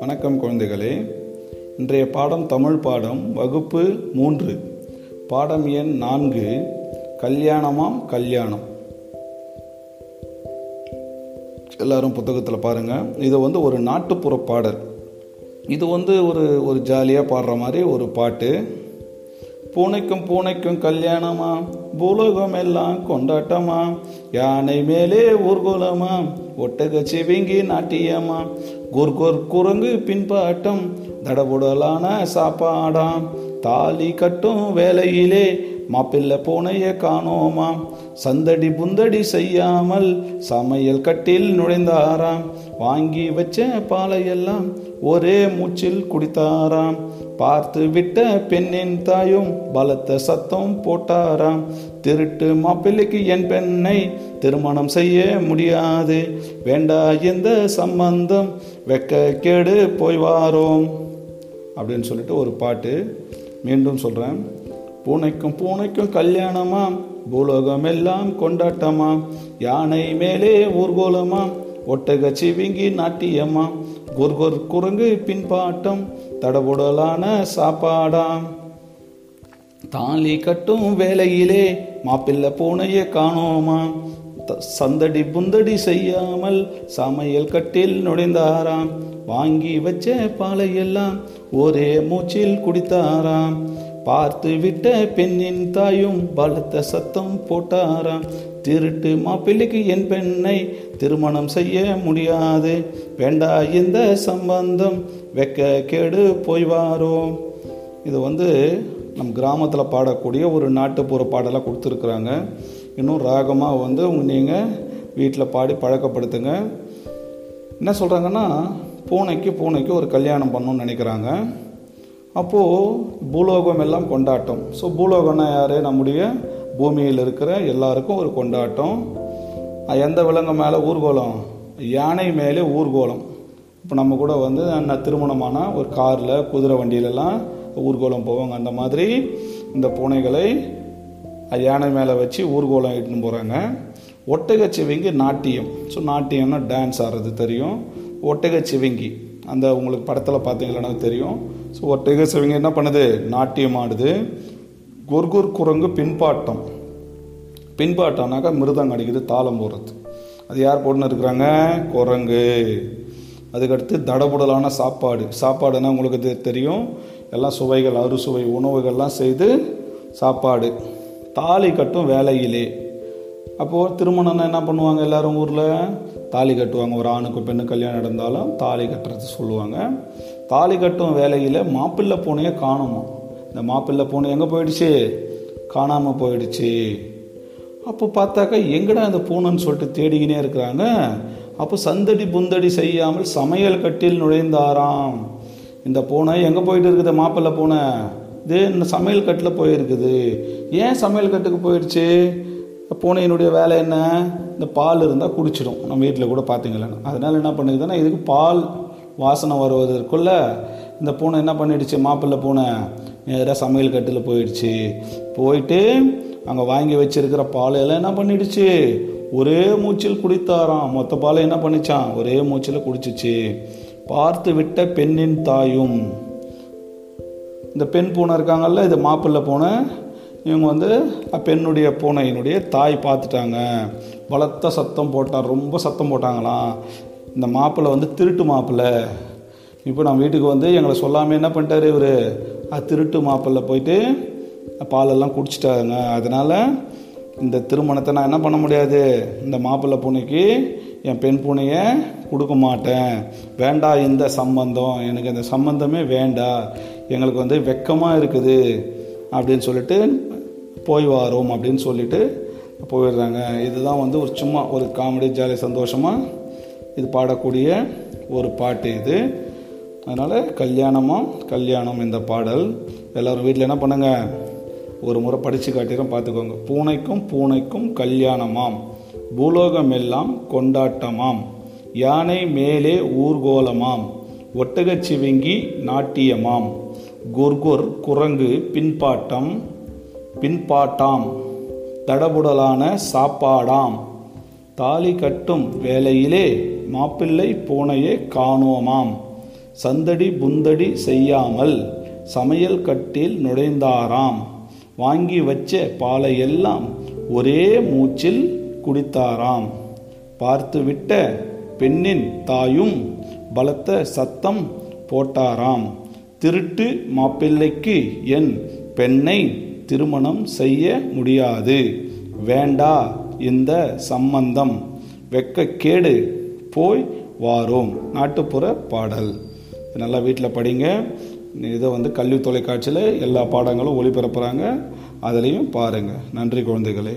வணக்கம் குழந்தைகளே. இன்றைய பாடம் தமிழ் பாடம் வகுப்பு மூன்று. பாடம் எண் நான்கு கல்யாணமாம் கல்யாணம். எல்லாரும் புத்தகத்தில் பாருங்கள் இது வந்து ஒரு நாட்டுப்புற பாடல். இது வந்து ஒரு ஒரு ஜாலியாக பாடுற மாதிரி ஒரு பாட்டு. பூனைக்கும் பூனைக்கும் கல்யாணமா? பூலோகம் எல்லாம் கொண்டாட்டமா? யானை மேலே ஊர்கோலமா? ஒட்டக சிவிங்கி நாட்டியமா? குர்குர் குரங்கு பின்பாட்டம் தடபுடலான சாப்பாடாம் தாலி கட்டும் வேலையிலே மாப்பிள்ளை பூனைய காணோமா? சந்தடி புந்தடி செய்யாமல் சமையல் கட்டில் நுழைந்தாராம் வாங்கி வச்ச பாலையெல்லாம் ஒரே மூச்சில் குடித்தாராம். பார்த்து விட்ட பெண்ணின் தாயும் பலத்த சத்தம் போட்டாராம். திருட்டு மாப்பிள்ளைக்கு என் பெண்ணை திருமணம் செய்ய முடியாது. வேண்டா எந்த சம்பந்தம்? வெக்க கேடு போய் வாரோம். அப்படின்னு சொல்லிட்டு ஒரு பாட்டு மீண்டும் சொல்கிறேன் பூனைக்கும் பூனைக்கும் கல்யாணமாம். பூலோகம் எல்லாம் கொண்டாட்டமாம். யானை மேலே ஊர்கோலமாம். ஒட்டக சிவிங்கி நாட்டியம்மா. குர்குர் குரங்கு பின்பாட்டம் தடபுடலான சாப்பாடாம். தாலி கட்டும் வேலையிலே மாப்பிள்ளை பூனைய காணோமா. த- சந்தடி புந்தடி செய்யாமல் சமையல் கட்டில் நுழைந்தாராம். வாங்கி வச்ச பாலையெல்லாம் ஒரே மூச்சில் குடித்தாராம். பார்த்து விட்ட பெண்ணின் தாயும் பலத்த சத்தம் போட்டாராம். திருட்டு மாப்பிள்ளைக்கு என் பெண்ணை திருமணம் செய்ய முடியாது. வேண்டா இந்த சம்பந்தம். வெக்க கேடு போய் வாரோம் இது வந்து நம் கிராமத்தில் பாடக்கூடிய ஒரு நாட்டுப்புற பாடலாக கொடுத்துருக்குறாங்க. இன்னும் ராகமாக வந்து நீங்கள் வீட்டில் பாடி பழக்கப்படுத்துங்க. என்ன சொல்கிறாங்கன்னா பூனைக்கு பூனைக்கு ஒரு கல்யாணம் பண்ணணும்னு நினைக்கிறாங்க. அப்போது பூலோகம் எல்லாம் கொண்டாட்டம். ஸோ பூலோகம்னா யார்? நம்முடைய பூமியில் இருக்கிற எல்லாருக்கும் ஒரு கொண்டாட்டம். எந்த விலங்கு மேலே ஊர்கோலம்? யானை மேலே ஊர்கோலம். இப்போ நம்ம கூட வந்து நான் திருமணமான ஒரு காரில் குதிரை வண்டியிலலாம் ஊர்கோலம் போவாங்க. அந்த மாதிரி இந்த பூனைகளை யானை மேலே வச்சு ஊர்கோலம் இட்டுன்னு போகிறாங்க ஒட்டகச்சிவிங்கி நாட்டியம். ஸோ நாட்டியம்னா டான்ஸ் ஆடுறது தெரியும். ஒட்டகச்சிவிங்கி. அந்த உங்களுக்கு படத்தில் பார்த்தீங்கன்னா தெரியும். ஸோ ஒட்டகச்சிவிங்கி என்ன பண்ணுது? நாட்டியம் ஆடுது. குர்குர் குரங்கு பின்பாட்டம். பின்பாட்டம்னாக்கா மிருதம் அடிக்குது தாளம் போடுறது. அது யார் போட்டுன்னு இருக்கிறாங்க? குரங்கு. அதுக்கடுத்து தடபுடலான சாப்பாடு. சாப்பாடுன்னா உங்களுக்கு தெரியும். எல்லாம் சுவைகள் அறுசுவை உணவுகள்லாம் செய்து சாப்பாடு. தாலி கட்டும் வேலையிலே. அப்போது திருமணம்னா என்ன பண்ணுவாங்க எல்லாரும் ஊரில்? தாலி கட்டுவாங்க. ஒரு ஆணுக்கு பெண்ணு கல்யாணம் நடந்தாலும் தாலி கட்டுறது சொல்லுவாங்க. தாலி கட்டும் வேலையில் மாப்பிள்ளை பூனையை காணுமா? இந்த மாப்பிள்ளை பூனை எங்கே போயிடுச்சு? காணாமல் போயிடுச்சு. அப்போ பார்த்தாக்கா எங்கடா அந்த பூனைன்னு சொல்லிட்டு தேடிக்கினே இருக்கிறாங்க. அப்போ சந்தடி புந்தடி செய்யாமல் சமையல் கட்டில் நுழைந்தாராம். இந்த பூனை எங்கே போயிட்டு இருக்குது மாப்பிள்ளை பூனை? இது இந்த சமையல் கட்டில் போயிருக்குது. ஏன் சமையல் கட்டுக்கு போயிடுச்சு பூனையினுடைய வேலை என்ன? இந்த பால் இருந்தால் குடிச்சிடும் நம்ம வீட்டில் கூட பார்த்தீங்களா அதனால என்ன பண்ணுதுன்னா இதுக்கு பால் வாசனை வருவதற்குள்ள இந்த பூனை என்ன பண்ணிடுச்சு? மாப்பிள்ளை பூனை நேராக சமையல் கட்டில் போயிடுச்சு. போயிட்டு அங்கே வாங்கி வச்சிருக்கிற பாலையெல்லாம் எல்லாம் என்ன பண்ணிடுச்சு? ஒரே மூச்சில் குடித்தாராம். மொத்த பாலை என்ன பண்ணிச்சான் ஒரே மூச்சில் குடிச்சிச்சு. பார்த்து விட்ட பெண்ணின் தாயும். இந்த பெண் பூனை இருக்காங்கல்ல இது மாப்பிள்ளை பூனை. இவங்க வந்து பெண்ணுடைய பூனையினுடைய தாய் பார்த்துட்டாங்க. பலத்த சத்தம் போட்டான். ரொம்ப சத்தம் போட்டாங்களாம். இந்த மாப்பிள்ளை வந்து திருட்டு மாப்பிள்ளை. இப்போ நம்ம வீட்டுக்கு வந்து எங்களை சொல்லாமல் என்ன பண்ணிட்டாரு இவர்? திருட்டு மாப்பிள்ளை போயிட்டு பாலெல்லாம் குடிச்சிட்டாங்க அதனால் இந்த திருமணத்தை நான் என்ன பண்ண முடியாது? இந்த மாப்பிள்ளை பூனைக்கு என் பெண் பூனையை கொடுக்க மாட்டேன். வேண்டாம் இந்த சம்பந்தம். எனக்கு இந்த சம்பந்தமே வேண்டாம் எங்களுக்கு வந்து வெக்கமாக இருக்குது அப்படின்னு சொல்லிட்டு போய் வாரோம் அப்படின்னு சொல்லிட்டு போயிடுறாங்க. இதுதான் வந்து ஒரு சும்மா ஒரு காமெடி ஜாலி சந்தோஷமாக இது பாடக்கூடிய ஒரு பாட்டு இது. அதனால் கல்யாணமும் கல்யாணம் இந்த பாடல். எல்லோரும் வீட்டில் என்ன பண்ணுங்கள் ஒரு முறை படித்து காட்டிடும் பார்த்துக்கோங்க. பூனைக்கும் பூனைக்கும் கல்யாணமாம். பூலோகம் எல்லாம் கொண்டாட்டமாம். யானை மேலே ஊர்கோலமாம். ஒட்டகச் சிவிங்கி நாட்டியமாம். குர்குர் குரங்கு பின்பாட்டம் பின்பாட்டாம். தடபுடலான சாப்பாடாம். தாலி கட்டும் வேலையிலே மாப்பிள்ளை பூனையே காணோமாம் சந்தடி புந்தடி செய்யாமல் சமையல் கட்டில் நுழைந்தாராம். வாங்கி வச்ச பாலையெல்லாம் ஒரே மூச்சில் குடித்தாராம். பார்த்துவிட்ட பெண்ணின் தாயும் பலத்த சத்தம் போட்டாராம். திருட்டு மாப்பிள்ளைக்கு என் பெண்ணை திருமணம் செய்ய முடியாது. வேண்டா இந்த சம்பந்தம். வெக்கக்கேடு. போய் வாரோம். நாட்டுப்புற பாடல். நல்லா வீட்டில் படிங்க. இதை வந்து கல்வி தொலைக்காட்சியில் எல்லா பாடங்களும் ஒளிபரப்புகிறாங்க அதுலேயும் பாருங்கள் நன்றி குழந்தைகளே.